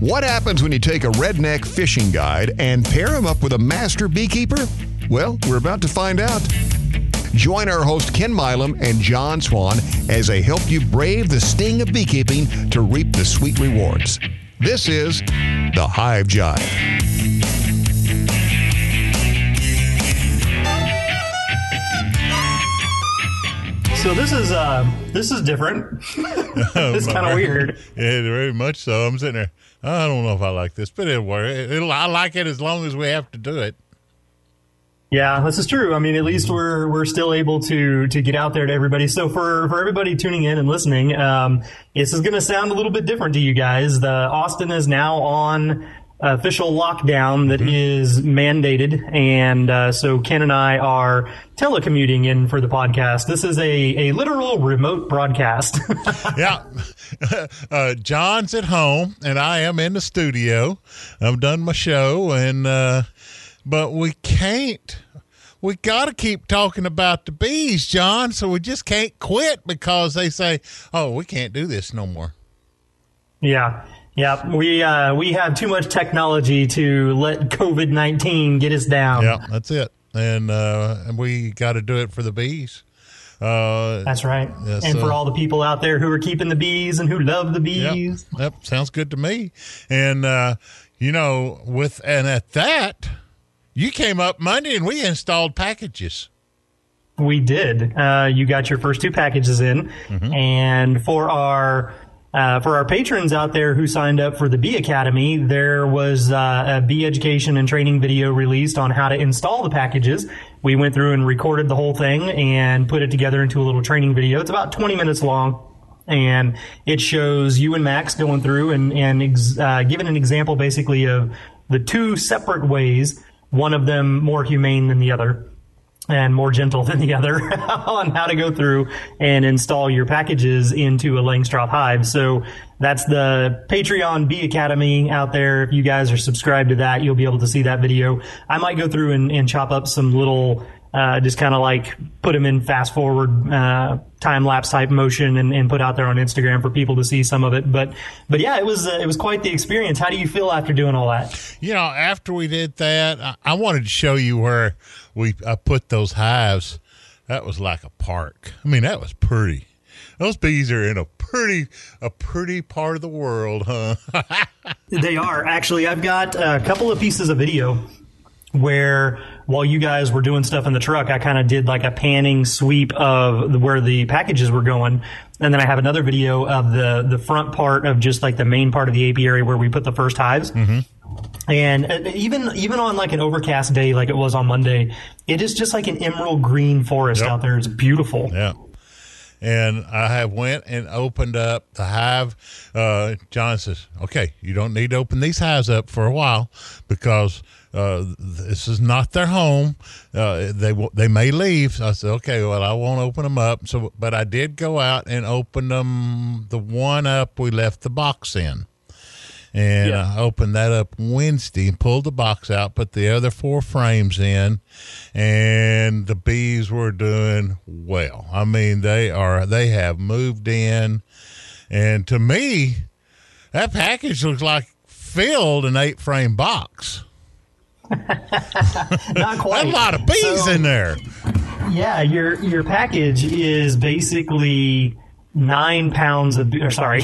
What happens when you take a redneck fishing guide and pair him up with a master beekeeper? Well, we're about to find out. Join our host Ken Milam and John Swan as they help you brave the sting of beekeeping to reap the sweet rewards. This is the Hive Jive. So this is uh this is different. it's kind of weird. Yeah, very much so. I'm sitting there. I don't know if I like this, but it'll work. It'll, I like it as long as we have to do it. Yeah, this is true. I mean, at least we're we're still able to to get out there to everybody. So for for everybody tuning in and listening, um, this is going to sound a little bit different to you guys. The Austin is now on official lockdown that mm-hmm. is mandated, and uh, so Ken and I are telecommuting in for the podcast. This is a a literal remote broadcast. yeah, uh, John's at home, and I am in the studio. I've done my show, and uh, but we can't. We got to keep talking about the bees, John. So we just can't quit because they say, "Oh, we can't do this no more." Yeah. Yeah, we uh, we have too much technology to let COVID nineteen get us down. Yeah, that's it, and uh, and we got to do it for the bees. Uh, that's right, yeah, and so, for all the people out there who are keeping the bees and who love the bees. Yep, yep sounds good to me. And uh, you know, with and at that, you came up Monday and we installed packages. We did. Uh, you got your first two packages in, mm-hmm. and for our uh, for our patrons out there who signed up for the Bee Academy, there was uh, a bee education and training video released on how to install the packages. We went through and recorded the whole thing and put it together into a little training video. It's about 20 minutes long. And it shows you and Max going through and, and ex- uh, giving an example basically of the two separate ways, one of them more humane than the other and more gentle than the other on how to go through and install your packages into a Langstroth hive. So that's the Patreon Bee Academy out there. If you guys are subscribed to that, you'll be able to see that video. I might go through and, and chop up some little uh, just kind of like put them in fast forward uh, time lapse type motion and, and, put out there on Instagram for people to see some of it. But but yeah, it was uh, it was quite the experience. How do you feel after doing all that? You know, after we did that, I, I wanted to show you where we I put those hives. That was like a park. I mean, that was pretty. Those bees are in a pretty a pretty part of the world, huh? they are actually. I've got a couple of pieces of video where while you guys were doing stuff in the truck, I kind of did like a panning sweep of where the packages were going. And then I have another video of the, the front part of just like the main part of the apiary where we put the first hives. Mm-hmm. And uh, even even on like an overcast day like it was on Monday, it is just like an emerald green forest yep. out there. It's beautiful. Yeah and I have went and opened up the hive. Uh, John says, "Okay, you don't need to open these hives up for a while because uh, this is not their home. Uh, they they may leave." So I said, "Okay, well, I won't open them up." So, but I did go out and open them. The one up we left the box in and yeah. I opened that up Wednesday and pulled the box out, put the other four frames in, and the bees were doing well. I mean, they are they have moved in, and to me, that package looks like filled an eight frame box. Not quite. a lot of bees so, in there. Yeah, your your package is basically nine pounds of, or sorry,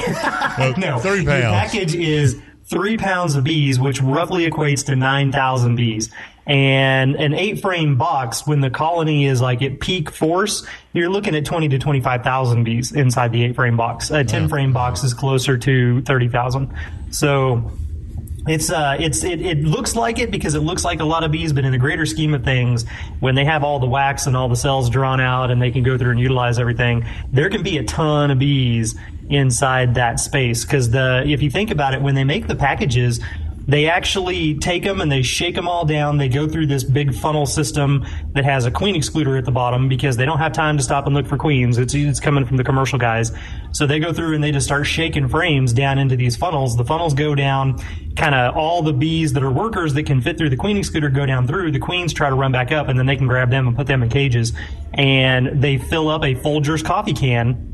no, three pounds. The package is three pounds of bees, which roughly equates to 9,000 bees. And an eight frame box, when the colony is like at peak force, you're looking at 20 to 25,000 bees inside the eight frame box. A 10 frame box is closer to 30,000. So it's uh, it's it, it looks like it because it looks like a lot of bees, but in the greater scheme of things, when they have all the wax and all the cells drawn out and they can go through and utilize everything, there can be a ton of bees inside that space. Because the if you think about it, when they make the packages, they actually take them and they shake them all down. They go through this big funnel system that has a queen excluder at the bottom because they don't have time to stop and look for queens. It's, it's coming from the commercial guys. So they go through and they just start shaking frames down into these funnels. The funnels go down, kind of all the bees that are workers that can fit through the queen excluder go down through. The queens try to run back up and then they can grab them and put them in cages. And they fill up a Folgers coffee can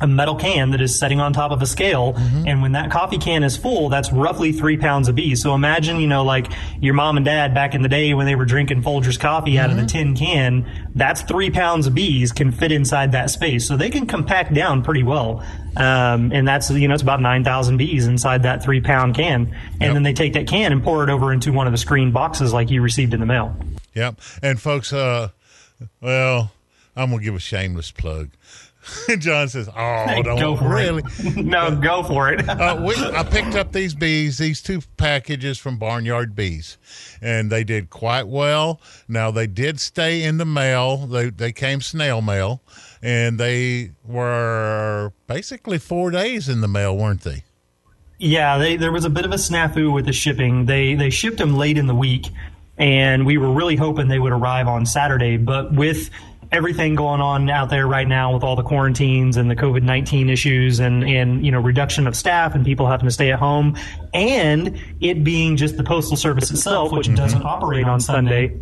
a metal can that is setting on top of a scale. Mm-hmm. And when that coffee can is full, that's roughly three pounds of bees. So imagine, you know, like your mom and dad back in the day when they were drinking Folgers coffee mm-hmm. out of the tin can, that's three pounds of bees can fit inside that space. So they can compact down pretty well. Um, and that's, you know, it's about 9,000 bees inside that three pound can. And yep. then they take that can and pour it over into one of the screen boxes like you received in the mail. Yep. And folks, uh, well, I'm going to give a shameless plug. John says, "Oh, don't go for really? It. no, go for it." uh, we, I picked up these bees, these two packages from Barnyard Bees, and they did quite well. Now they did stay in the mail. They they came snail mail, and they were basically four days in the mail, weren't they? Yeah, they, there was a bit of a snafu with the shipping. They they shipped them late in the week, and we were really hoping they would arrive on Saturday, but with everything going on out there right now with all the quarantines and the COVID nineteen issues and and you know reduction of staff and people having to stay at home, and it being just the postal service itself, which doesn't operate on Sunday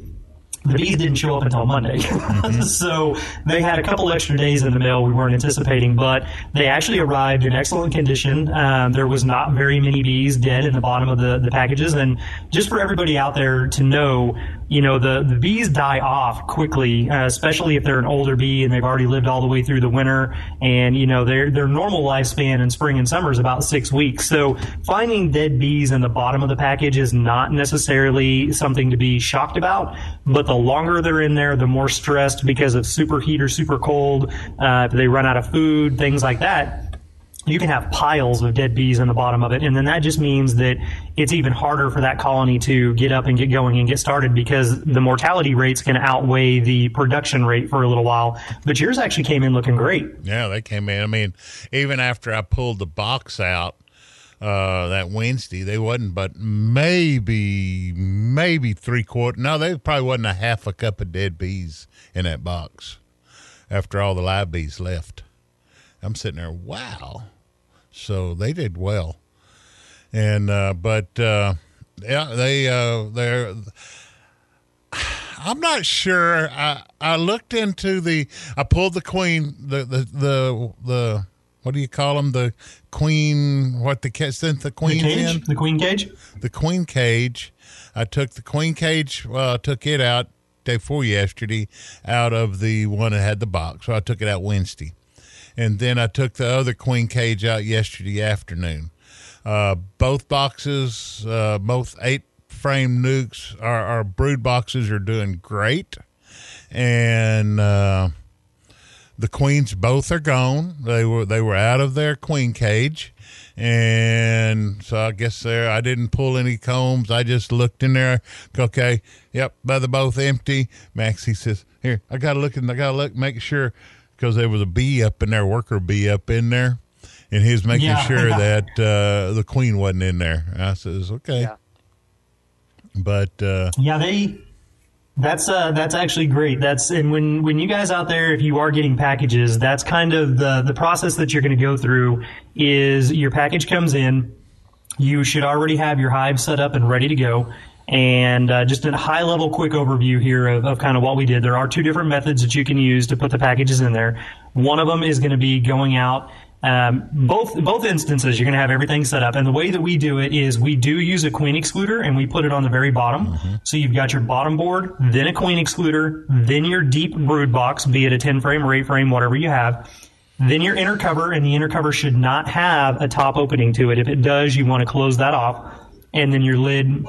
the bees didn't show up until Monday. Mm-hmm. so they had a couple extra days in the mail we weren't anticipating, but they actually arrived in excellent condition. Um, there was not very many bees dead in the bottom of the, the packages. And just for everybody out there to know, you know, the, the bees die off quickly, uh, especially if they're an older bee and they've already lived all the way through the winter. And, you know, their, their normal lifespan in spring and summer is about six weeks. So finding dead bees in the bottom of the package is not necessarily something to be shocked about. But the longer they're in there, the more stressed because of super heat or super cold, uh, if they run out of food, things like that you can have piles of dead bees in the bottom of it. And then that just means that it's even harder for that colony to get up and get going and get started because the mortality rate's going to outweigh the production rate for a little while. But yours actually came in looking great. Yeah, they came in. I mean, even after I pulled the box out, uh, that Wednesday. They wasn't, but maybe maybe three quarter. No, they probably wasn't a half a cup of dead bees in that box after all the live bees left. I'm sitting there, wow. So they did well, and uh, but uh, yeah, they uh, they're. I'm not sure. I I looked into the. I pulled the queen. The the the the. What do you call them? The queen. What the sent the queen the cage? in? The queen cage. The queen cage. I took the queen cage. Well, I took it out day before yesterday out of the one that had the box. So I took it out Wednesday and then I took the other queen cage out yesterday afternoon. Uh, both boxes, uh, both eight frame nukes, our, our, brood boxes are doing great, and uh, the queens both are gone. They were they were out of their queen cage, and so I guess there I didn't pull any combs. I just looked in there. Okay, yep, they're both empty. Maxie says, "Here, I gotta look and I gotta look, make sure." Because there was a bee up in there, worker bee up in there, and he was making yeah. sure that uh, the queen wasn't in there. I says, okay, yeah. but uh, yeah, they. That's uh, that's actually great. That's and when when you guys out there, if you are getting packages, that's kind of the the process that you're going to go through. Is your package comes in, you should already have your hive set up and ready to go. And uh, just a high level quick overview here of, of kind of what we did. There are two different methods that you can use to put the packages in there. One of them is going to be going out um, both both instances, you're going to have everything set up, and the way that we do it is we do use a queen excluder, and we put it on the very bottom. Mm-hmm. So you've got your bottom board, then a queen excluder, then your deep brood box, be it a 10 frame or 8 frame, whatever you have. Then your inner cover, and the inner cover should not have a top opening to it. If it does, you want to close that off. And then your lid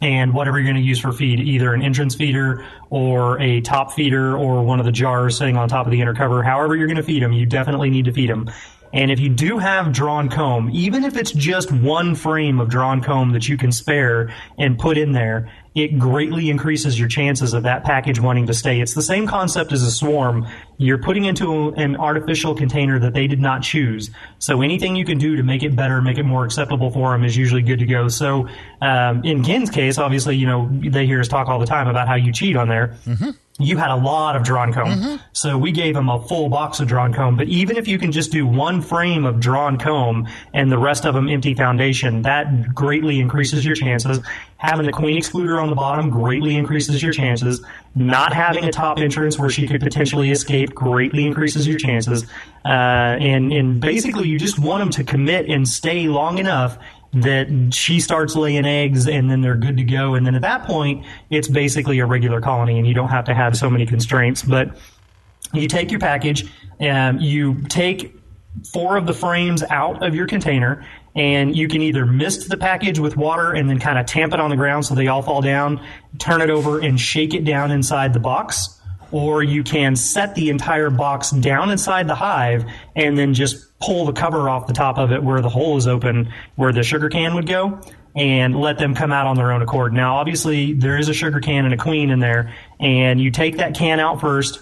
and whatever you're going to use for feed, either an entrance feeder or a top feeder or one of the jars sitting on top of the inner cover. However you're going to feed them, you definitely need to feed them. And if you do have drawn comb, even if it's just one frame of drawn comb that you can spare and put in there, it greatly increases your chances of that package wanting to stay. It's the same concept as a swarm. You're putting into an artificial container that they did not choose. So anything you can do to make it better, make it more acceptable for them is usually good to go. So um, in Ken's case, obviously, you know, they hear us talk all the time about how you cheat on there. Mm-hmm you had a lot of drawn comb. Mm-hmm. So we gave him a full box of drawn comb. But even if you can just do one frame of drawn comb and the rest of them empty foundation, that greatly increases your chances. having the queen excluder on the bottom greatly increases your chances. Not having a top entrance where she could potentially escape greatly increases your chances. Uh, and, and basically, you just want them to commit and stay long enough that she starts laying eggs and then they're good to go. And then at that point, it's basically a regular colony and you don't have to have so many constraints. But you take your package, and um, you take four of the frames out of your container and you can either mist the package with water and then kind of tamp it on the ground so they all fall down, turn it over and shake it down inside the box, or you can set the entire box down inside the hive and then just pull the cover off the top of it where the hole is open where the sugar can would go and let them come out on their own accord. Now, obviously, there is a sugar can and a queen in there, and you take that can out first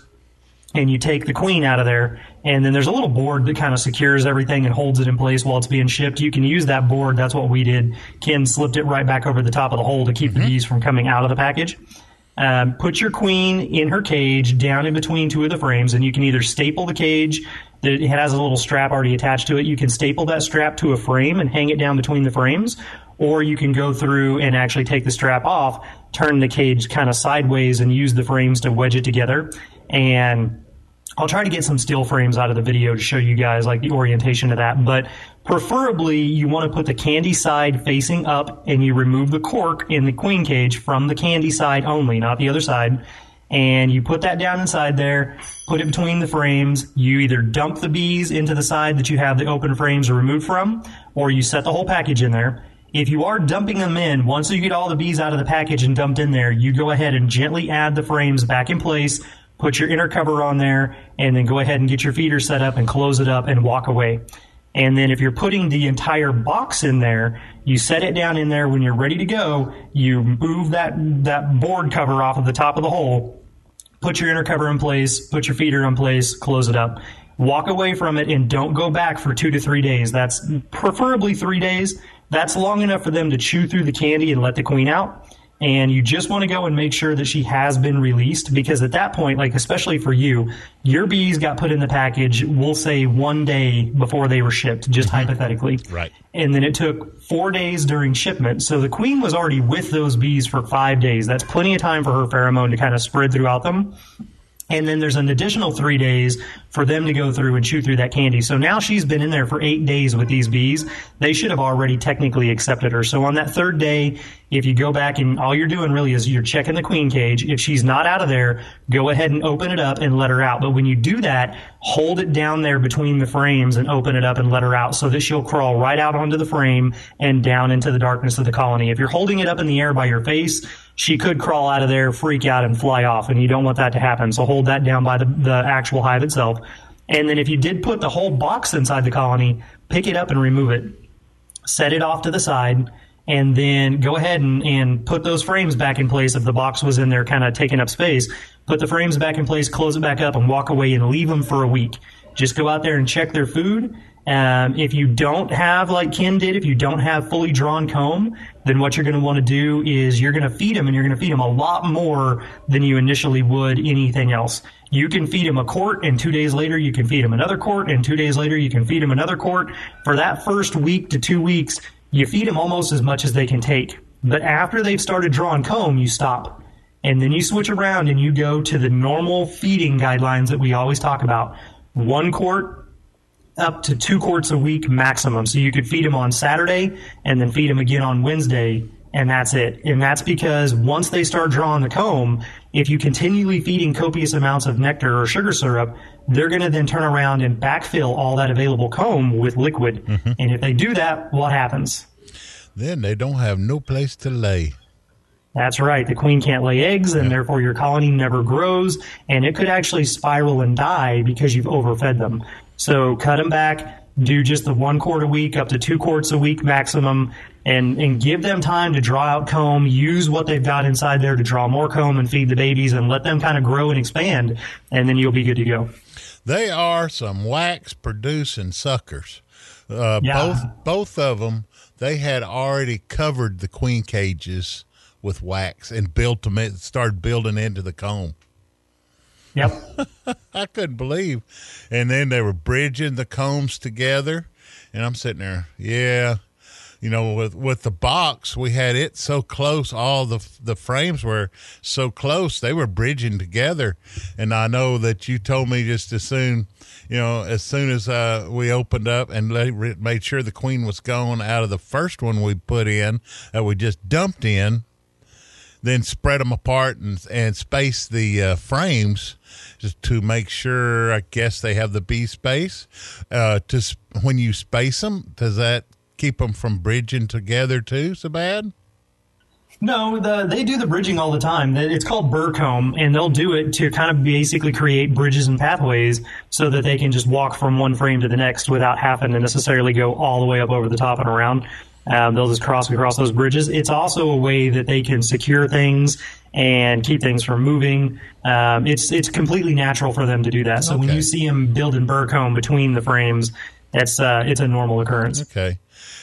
and you take the queen out of there and then there's a little board that kind of secures everything and holds it in place while it's being shipped you can use that board that's what we did ken slipped it right back over the top of the hole to keep mm-hmm. the bees from coming out of the package um, put your queen in her cage down in between two of the frames and you can either staple the cage that has a little strap already attached to it. You can staple that strap to a frame and hang it down between the frames or you can go through and actually take the strap off turn the cage kind of sideways and use the frames to wedge it together. And I'll try to get some still frames out of the video to show you guys like the orientation of that. But preferably, you want to put the candy side facing up and you remove the cork in the queen cage from the candy side only, not the other side. And you put that down inside there, put it between the frames. You either dump the bees into the side that you have the open frames removed from, or you set the whole package in there. If you are dumping them in, once you get all the bees out of the package and dumped in there, you go ahead and gently add the frames back in place put your inner cover on there, and then go ahead and get your feeder set up and close it up and walk away. And then if you're putting the entire box in there, you set it down in there when you're ready to go, you move that, that board cover off of the top of the hole, put your inner cover in place, put your feeder in place, close it up. Walk away from it and don't go back for two to three days. That's preferably three days. That's long enough for them to chew through the candy and let the queen out and you just want to go and make sure that she has been released because at that point like especially for you your bees got put in the package we'll say one day before they were shipped just mm-hmm. hypothetically. Right. And then it took four days during shipment. So the queen was already with those bees for five days. That's plenty of time for her pheromone to kind of spread throughout them and then there's an additional three days for them to go through and chew through that candy. So now she's been in there for eight days with these bees. They should have already technically accepted her. So on that third day, if you go back and all you're doing really is you're checking the queen cage. If she's not out of there, go ahead and open it up and let her out. But when you do that, hold it down there between the frames and open it up and let her out so that she'll crawl right out onto the frame and down into the darkness of the colony. If you're holding it up in the air by your face, she could crawl out of there, freak out, and fly off, and you don't want that to happen. So hold that down by the, the actual hive itself. And then if you did put the whole box inside the colony, pick it up and remove it. Set it off to the side, and then go ahead and, and put those frames back in place if the box was in there kind of taking up space. Put the frames back in place, close it back up, and walk away and leave them for a week. Just go out there and check their food um, if you don't have, like Ken did, if you don't have fully drawn comb, then what you're going to want to do is you're going to feed them and you're going to feed them a lot more than you initially would anything else. You can feed them a quart and two days later you can feed them another quart and two days later you can feed them another quart. For that first week to two weeks, you feed them almost as much as they can take. But after they've started drawing comb, you stop. And then you switch around and you go to the normal feeding guidelines that we always talk about. One quart up to two quarts a week maximum. So you could feed them on Saturday and then feed them again on Wednesday, and that's it. And that's because once they start drawing the comb, if you continually feeding copious amounts of nectar or sugar syrup, they're going to then turn around and backfill all that available comb with liquid. Mm-hmm. And if they do that, what happens? Then they don't have no place to lay. That's right. The queen can't lay eggs, and therefore your colony never grows, and it could actually spiral and die because you've overfed them. So cut them back, do just the one quart a week up to two quarts a week maximum, and, and give them time to draw out comb, use what they've got inside there to draw more comb and feed the babies, and let them kind of grow and expand, and then you'll be good to go. They are some wax producing suckers. Uh, yeah. Both both of them, they had already covered the queen cages with wax and built them, started building into the comb. Yep. I couldn't believe. And then they were bridging the combs together. And I'm sitting there, yeah, you know, with with the box, we had it so close. All the the frames were so close; they were bridging together. And I know that you told me just as soon, you know, as soon as uh, we opened up and let, made sure the queen was gone out of the first one we put in that we just dumped in, then spread them apart and and space the uh, frames just to make sure. I guess they have the bee space. Uh, to sp- when you space them, does that keep them from bridging together too so bad? No, the, they do the bridging all the time. It's called burr comb, and they'll do it to kind of basically create bridges and pathways so that they can just walk from one frame to the next without having to necessarily go all the way up over the top and around. Um, they'll just cross across those bridges. It's also a way that they can secure things and keep things from moving. Um, it's it's completely natural for them to do that. So okay. when you see them building burr comb between the frames, it's uh, it's a normal occurrence. Okay.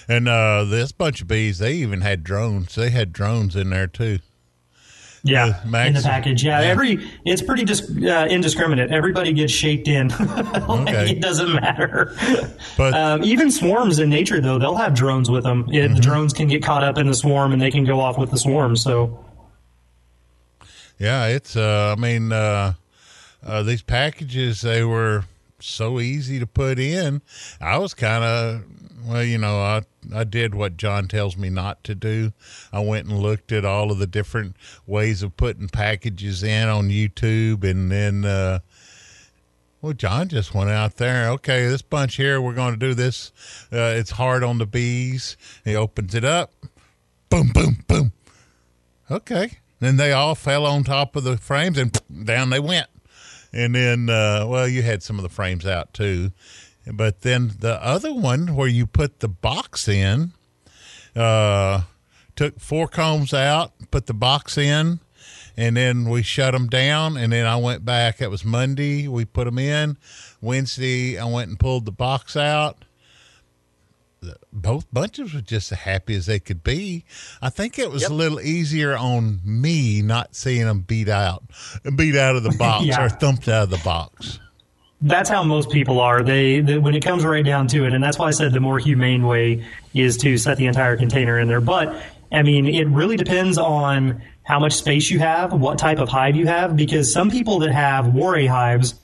And uh, this bunch of bees, they even had drones. They had drones in there too. Yeah, in the package. Yeah, yeah, every it's pretty dis, uh, indiscriminate. Everybody gets shaped in. like, okay. It doesn't matter. But um, even swarms in nature, though, they'll have drones with them. It, mm-hmm. The drones can get caught up in the swarm, and they can go off with the swarm. So, yeah, it's. Uh, I mean, uh, uh, these packages they were so easy to put in. I was kind of well, you know, I I did what John tells me not to do. I went and looked at all of the different ways of putting packages in on YouTube, and then, uh, well, John just went out there. Okay, this bunch here, we're going to do this. Uh, it's hard on the bees. He opens it up. Boom, boom, boom. Okay. Then they all fell on top of the frames, and down they went. And then, uh, well, you had some of the frames out too. But then the other one where you put the box in, uh, took four combs out, put the box in, and then we shut them down. And then I went back. It was Monday. We put them in. Wednesday, I went and pulled the box out. Both bunches were just as happy as they could be. I think it was yep. a little easier on me not seeing them beat out, beat out of the box yeah. or thumped out of the box that's how most people are. They, they, when it comes right down to it, and that's why I said the more humane way is to set the entire container in there. But I mean, it really depends on how much space you have, what type of hive you have, because some people that have Warre hives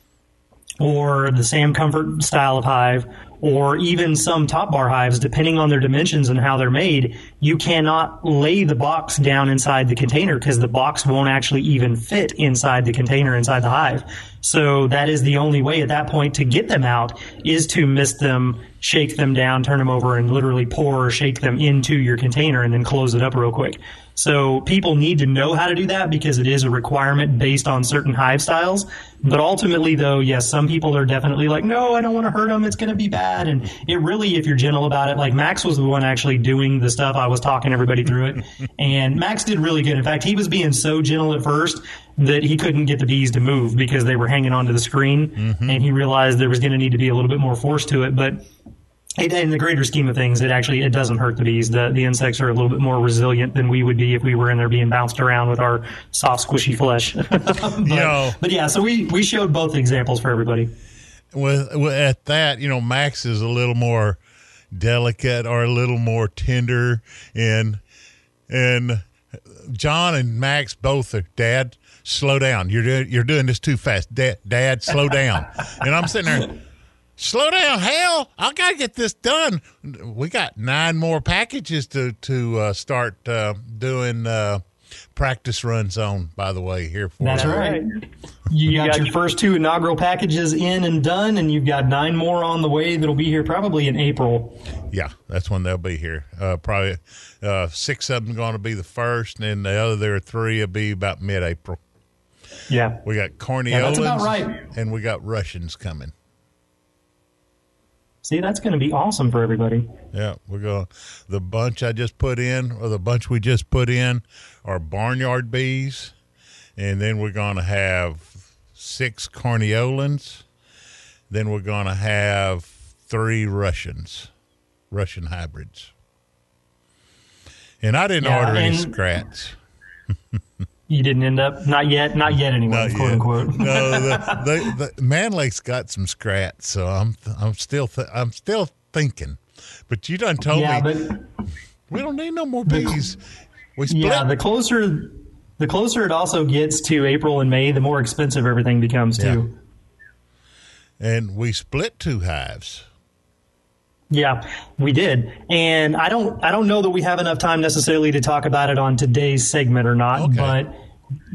or mm-hmm. the Sam Comfort style of hive or even some top bar hives, depending on their dimensions and how they're made, you cannot lay the box down inside the container because the box won't actually even fit inside the container inside the hive. So that is the only way at that point to get them out is to mist them, shake them down, turn them over, and literally pour or shake them into your container and then close it up real quick. So people need to know how to do that because it is a requirement based on certain hive styles. But ultimately, though, yes, some people are definitely like, no, I don't want to hurt them. It's going to be bad. And it really, if you're gentle about it, like Max was the one actually doing the stuff. I was talking everybody through it. and Max did really good. In fact, he was being so gentle at first that he couldn't get the bees to move because they were hanging onto the screen. Mm-hmm. And he realized there was going to need to be a little bit more force to it. But it, in the greater scheme of things, it actually it doesn't hurt the bees. The the insects are a little bit more resilient than we would be if we were in there being bounced around with our soft, squishy flesh. but, you know, but yeah, so we we showed both examples for everybody. With, with at that, you know, Max is a little more delicate or a little more tender, and and John and Max both are dad. Slow down. You're doing you're doing this too fast. Dad, dad slow down. and I'm sitting there slow down, hell! I gotta get this done. We got nine more packages to to uh, start uh, doing uh, practice runs on. By the way, here for that's right. You got, your first two inaugural packages in and done, and you've got nine more on the way that'll be here probably in April. Yeah, that's when they'll be here. Uh, probably uh, six of them going to be the first, and the other there are three will be about mid-April. Yeah, we got Carniolans, yeah, that's about right. and we got Russians coming. See, that's going to be awesome for everybody. Yeah, we're going. The bunch I just put in, or the bunch we just put in, are barnyard bees, and then we're going to have six carniolans. Then we're going to have three Russians, Russian hybrids. And I didn't yeah, order any scrats. you didn't end up not yet, not yet anyway, not quote yet. unquote. no, the, the, the Mann Lake's got some scrats, so I'm I'm still th- I'm still thinking. But you done told yeah, me but we don't need no more bees. We split. yeah, the closer the closer it also gets to April and May, the more expensive everything becomes too. and we split two hives. Yeah, we did, and I don't I don't know that we have enough time necessarily to talk about it on today's segment or not, Okay. but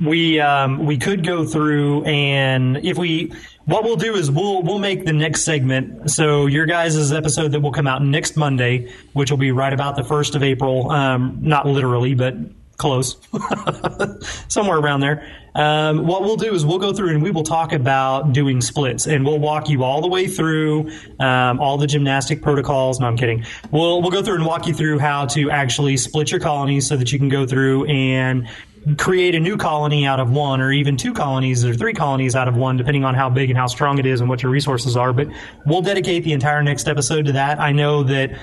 we um, we could go through and if we what we'll do is we'll we'll make the next segment. So your guys' episode that will come out next Monday, which will be right about the first of April, um, not literally, but close, somewhere around there. Um, what we'll do is we'll go through and we will talk about doing splits, and we'll walk you all the way through um, all the gymnastic protocols. No, I'm kidding. We'll we'll go through and walk you through how to actually split your colonies so that you can go through and create a new colony out of one, or even two colonies or three colonies out of one, depending on how big and how strong it is and what your resources are. But we'll dedicate the entire next episode to that. I know that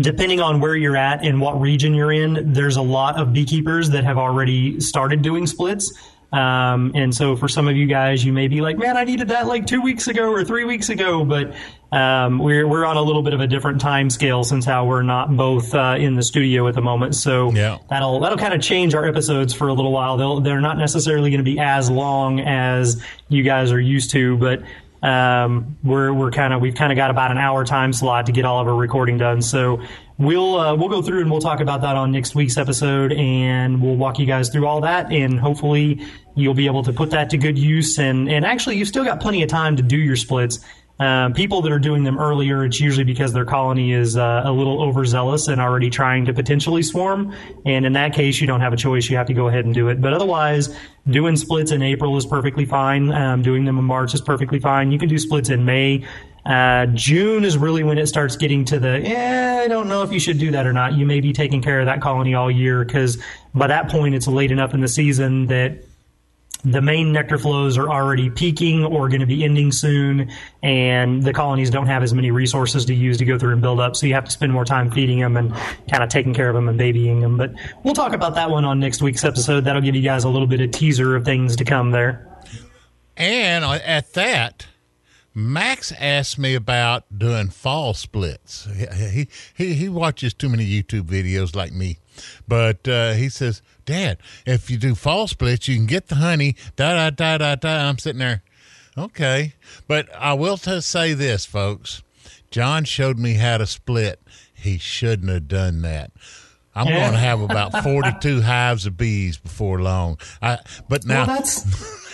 depending on where you're at and what region you're in, there's a lot of beekeepers that have already started doing splits. Um, and so for some of you guys, you may be like, man, I needed that like two weeks ago or three weeks ago, but um, we're we're on a little bit of a different time scale since how we're not both uh, in the studio at the moment. So Yeah. that'll that'll kind of change our episodes for a little while. They'll they're not necessarily going to be as long as you guys are used to, but um, we're we're kind of we've kind of got about an hour time slot to get all of our recording done. So we'll uh, we'll go through and we'll talk about that on next week's episode, and we'll walk you guys through all that, and hopefully you'll be able to put that to good use. And and actually, you've still got plenty of time to do your splits. Um, people that are doing them earlier, it's usually because their colony is uh, a little overzealous and already trying to potentially swarm. And in that case, you don't have a choice. You have to go ahead and do it. But otherwise, doing splits in April is perfectly fine. Um, doing them in March is perfectly fine. You can do splits in May. Uh, June is really when it starts getting to the, I don't know if you should do that or not. You may be taking care of that colony all year because by that point it's late enough in the season that the main nectar flows are already peaking or going to be ending soon, and the colonies don't have as many resources to use to go through and build up. So you have to spend more time feeding them and kind of taking care of them and babying them. But we'll talk about that one on next week's episode. That'll give you guys a little bit of teaser of things to come there. And uh, at that, Max asked me about doing fall splits. He he he watches too many YouTube videos like me, but uh, he says, "Dad, if you do fall splits, you can get the honey." Da da da da da. I'm sitting there, okay. But I will t- say this, folks. John showed me how to split. He shouldn't have done that. I'm Yeah. going to have about 42 hives of bees before long. I, but now, Well, that's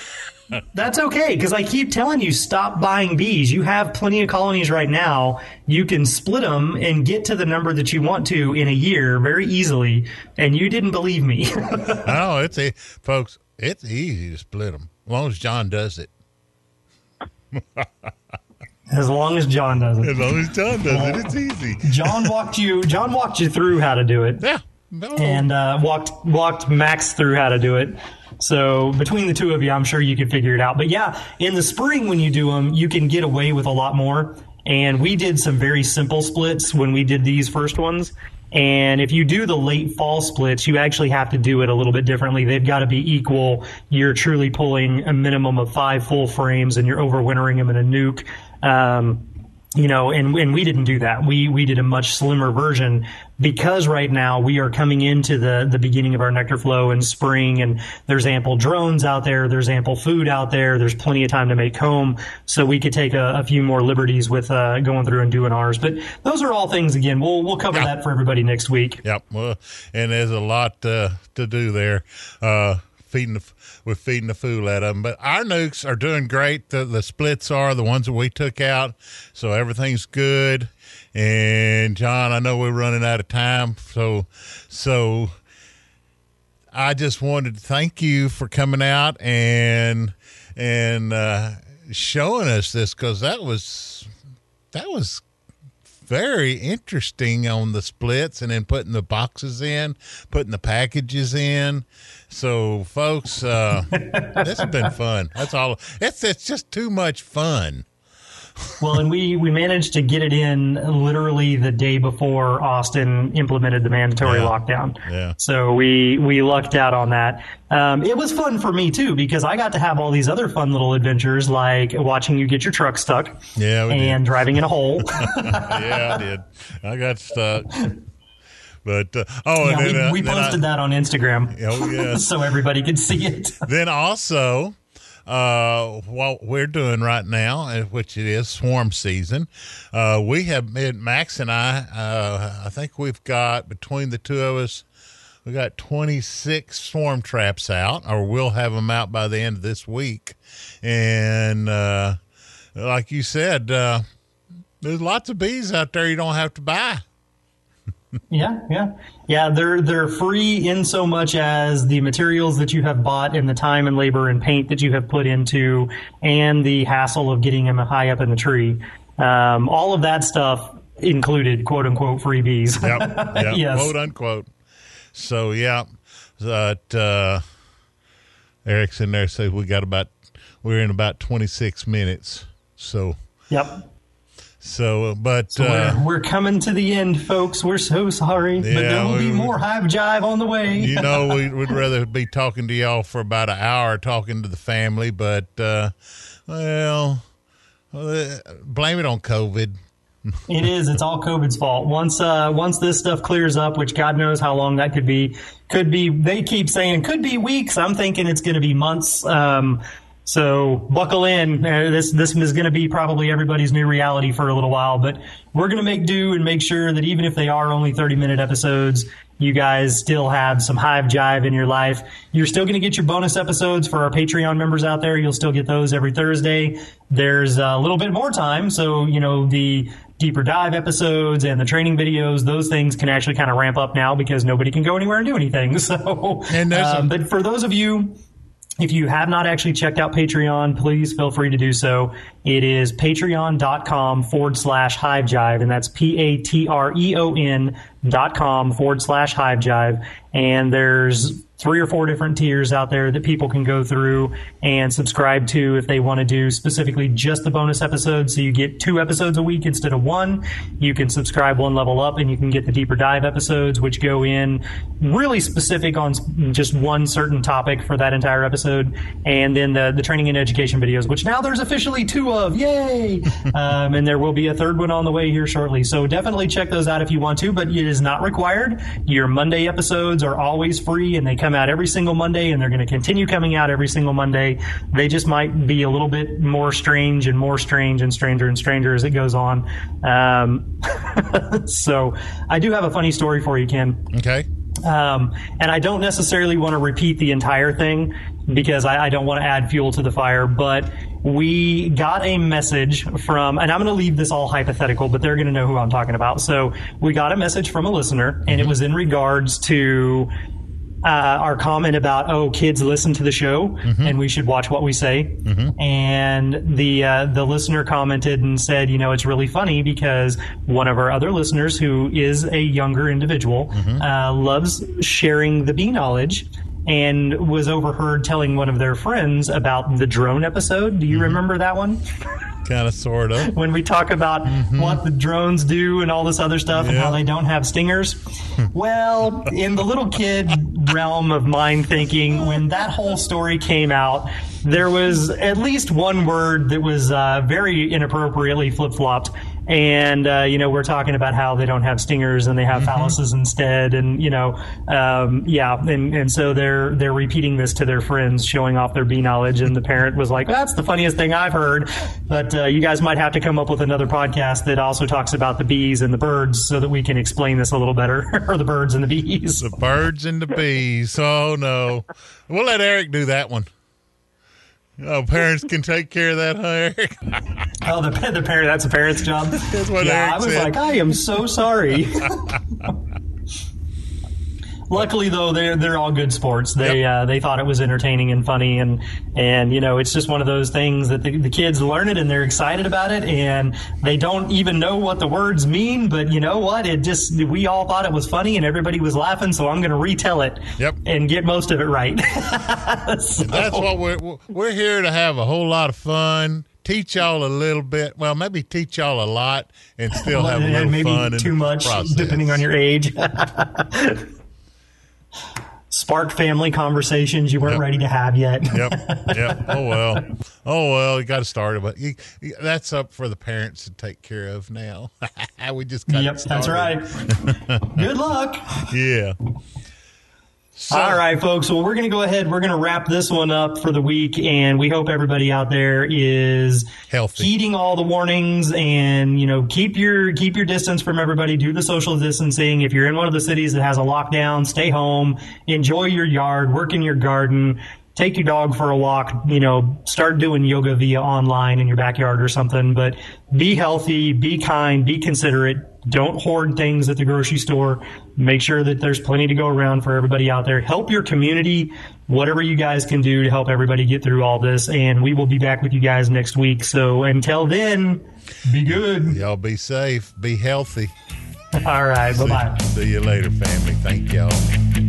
that's okay because I keep telling you stop buying bees. You have plenty of colonies right now. You can split them and get to the number that you want to in a year very easily. And you didn't believe me. Oh, it's a folks. It's easy to split them as long as John does it. as long as John does it. As long as John does it, it's easy. John walked you. John walked you through how to do it, Yeah. No. and uh, walked walked Max through how to do it. So between the two of you, I'm sure you can figure it out. But yeah, in the spring when you do them, you can get away with a lot more. And we did some very simple splits when we did these first ones. And if you do the late fall splits, you actually have to do it a little bit differently. They've got to be equal. You're truly pulling a minimum of five full frames, and you're overwintering them in a nuke. Um, you know, and and we didn't do that. We we did a much slimmer version because right now we are coming into the the beginning of our nectar flow in spring, and there's ample drones out there, there's ample food out there, there's plenty of time to make comb, so we could take a, a few more liberties with uh, going through and doing ours. But those are all things. Again, we'll we'll cover Yeah. that for everybody next week. Yep. Well, and there's a lot uh, to do there. Uh, feeding the, we're feeding the fool at them, but our nukes are doing great. The, the splits are the ones that we took out, so everything's good. And John, I know we're running out of time, so so I just wanted to thank you for coming out and and uh, showing us this because that was that was very interesting on the splits and then putting the boxes in, putting the packages in. So, folks, uh, this has been fun. That's all. It's it's just too much fun. Well, and we we managed to get it in literally the day before Austin implemented the mandatory Yeah. lockdown. Yeah. So we we lucked out on that. Um, it was fun for me too because I got to have all these other fun little adventures like watching you get your truck stuck Yeah, we did. and driving in a hole. yeah, I did. I got stuck. But uh, oh, yeah, and we, then, uh, we I- posted that on Instagram Oh yes. so everybody could see it. then also, uh, what we're doing right now, uh, which it is swarm season, uh, we have Max and I. Uh, I think we've got between the two of us, we got 26 swarm traps out, or we'll have them out by the end of this week. And uh, like you said, uh, there's lots of bees out there you don't have to buy. Yeah, yeah, yeah. They're they're free in so much as the materials that you have bought and the time and labor and paint that you have put into, and the hassle of getting them high up in the tree. Um, all of that stuff included, quote unquote, freebies. Yep. yep Yes. Quote unquote. So yeah, that uh, Eric's in there says we got about we're in about twenty six minutes. So yep. So but So uh, we're, we're coming to the end, folks. We're so sorry, but there will be more hive jive on the way. you know we would rather be talking to y'all for about an hour talking to the family, but uh, well, uh, blame it on COVID. It is. It's all COVID's fault. Once, uh, once this stuff clears up, which God knows how long that could be, could be. They keep saying could be weeks. I'm thinking it's going to be months. Um, so buckle in. Uh, this this is going to be probably everybody's new reality for a little while. But we're going to make do and make sure that even if they are only 30 minute episodes, you guys still have some hive jive in your life. You're still going to get your bonus episodes for our Patreon members out there. You'll still get those every Thursday. There's a little bit more time, so you know the deeper dive episodes and the training videos. Those things can actually kind of ramp up now because nobody can go anywhere and do anything. So, And um, but for those of you if you have not actually checked out Patreon, please feel free to do so. It is patreon.com forward slash hive and that's P A T R E O N dot com forward slash hive jive. And there's three or four different tiers out there that people can go through and subscribe to if they want to do specifically just the bonus episodes. So you get two episodes a week instead of one. You can subscribe one level up and you can get the deeper dive episodes, which go in really specific on just one certain topic for that entire episode. And then the, the training and education videos, which now there's officially two of. Yay! um, and there will be a third one on the way here shortly. So definitely check those out if you want to, but it is not required. Your Monday episodes are always free and they come out every single Monday and they're going to continue coming out every single Monday. They just might be a little bit more strange and more strange and stranger and stranger as it goes on. Um, so I do have a funny story for you, Ken. Okay. Um, and I don't necessarily want to repeat the entire thing because I, I don't want to add fuel to the fire, but we got a message from, and I'm going to leave this all hypothetical, but they're going to know who I'm talking about. So we got a message from a listener, and it was in regards to uh, our comment about oh kids listen to the show and we should watch what we say. And the uh, the listener commented and said you know it's really funny because one of our other listeners who is a younger individual uh, loves sharing the bee knowledge and was overheard telling one of their friends about the drone episode do you mm-hmm. remember that one Kind of, sort of. when we talk about mm-hmm. what the drones do and all this other stuff and how they don't have stingers. Hmm. well, in the little kid realm of mind thinking, when that whole story came out, there was at least one word that was uh, very inappropriately flip flopped. And, uh, you know, we're talking about how they don't have stingers and they have phalluses instead. And, you know, um, yeah. And, and so they're, they're repeating this to their friends, showing off their bee knowledge. And the parent was like, that's the funniest thing I've heard. But uh, you guys might have to come up with another podcast that also talks about the bees and the birds so that we can explain this a little better, or the birds and the bees. The birds and the bees. Oh no, we'll let Eric do that one. Oh, parents can take care of that, Eric? Oh, the, the parent, that's a parent's job. That's what yeah, Eric I was said. like, I am so sorry. Luckily, though, they're they're all good sports. They Yep. uh, they thought it was entertaining and funny, and and you know, it's just one of those things that the, the kids learn it and they're excited about it, and they don't even know what the words mean. But you know what? It just we all thought it was funny, and everybody was laughing. So I'm going to retell it. Yep. And get most of it right. So- That's what we're we're here to have a whole lot of fun, teach y'all a little bit. Well, maybe teach y'all a lot and still have a little maybe fun. in too much, process. depending on your age. Spark family conversations you weren't Yep. ready to have yet. Yep. Yep. Oh well. Oh well. You got to start it, but you, you- that's up for the parents to take care of now. we just got Yep, that's right. Good luck. Yeah. So, All right, folks. Well, we're going to go ahead. We're going to wrap this one up for the week, and we hope everybody out there is Healthy. heeding all the warnings, and you know, keep your keep your distance from everybody. Do the social distancing. If you're in one of the cities that has a lockdown, stay home. Enjoy your yard. Work in your garden. Take your dog for a walk. You know, start doing yoga via online in your backyard or something. But be healthy. Be kind. Be considerate. Don't hoard things at the grocery store. Make sure that there's plenty to go around for everybody out there. Help your community, whatever you guys can do to help everybody get through all this. And we will be back with you guys next week. So until then, be good. Y'all be safe. Be healthy. All right. Bye bye. See you later, family. Thank y'all.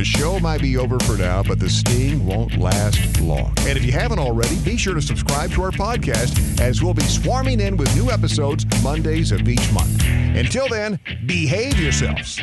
The show might be over for now, but the sting won't last long. And if you haven't already, be sure to subscribe to our podcast as we'll be swarming in with new episodes Mondays of each month. Until then, behave yourselves.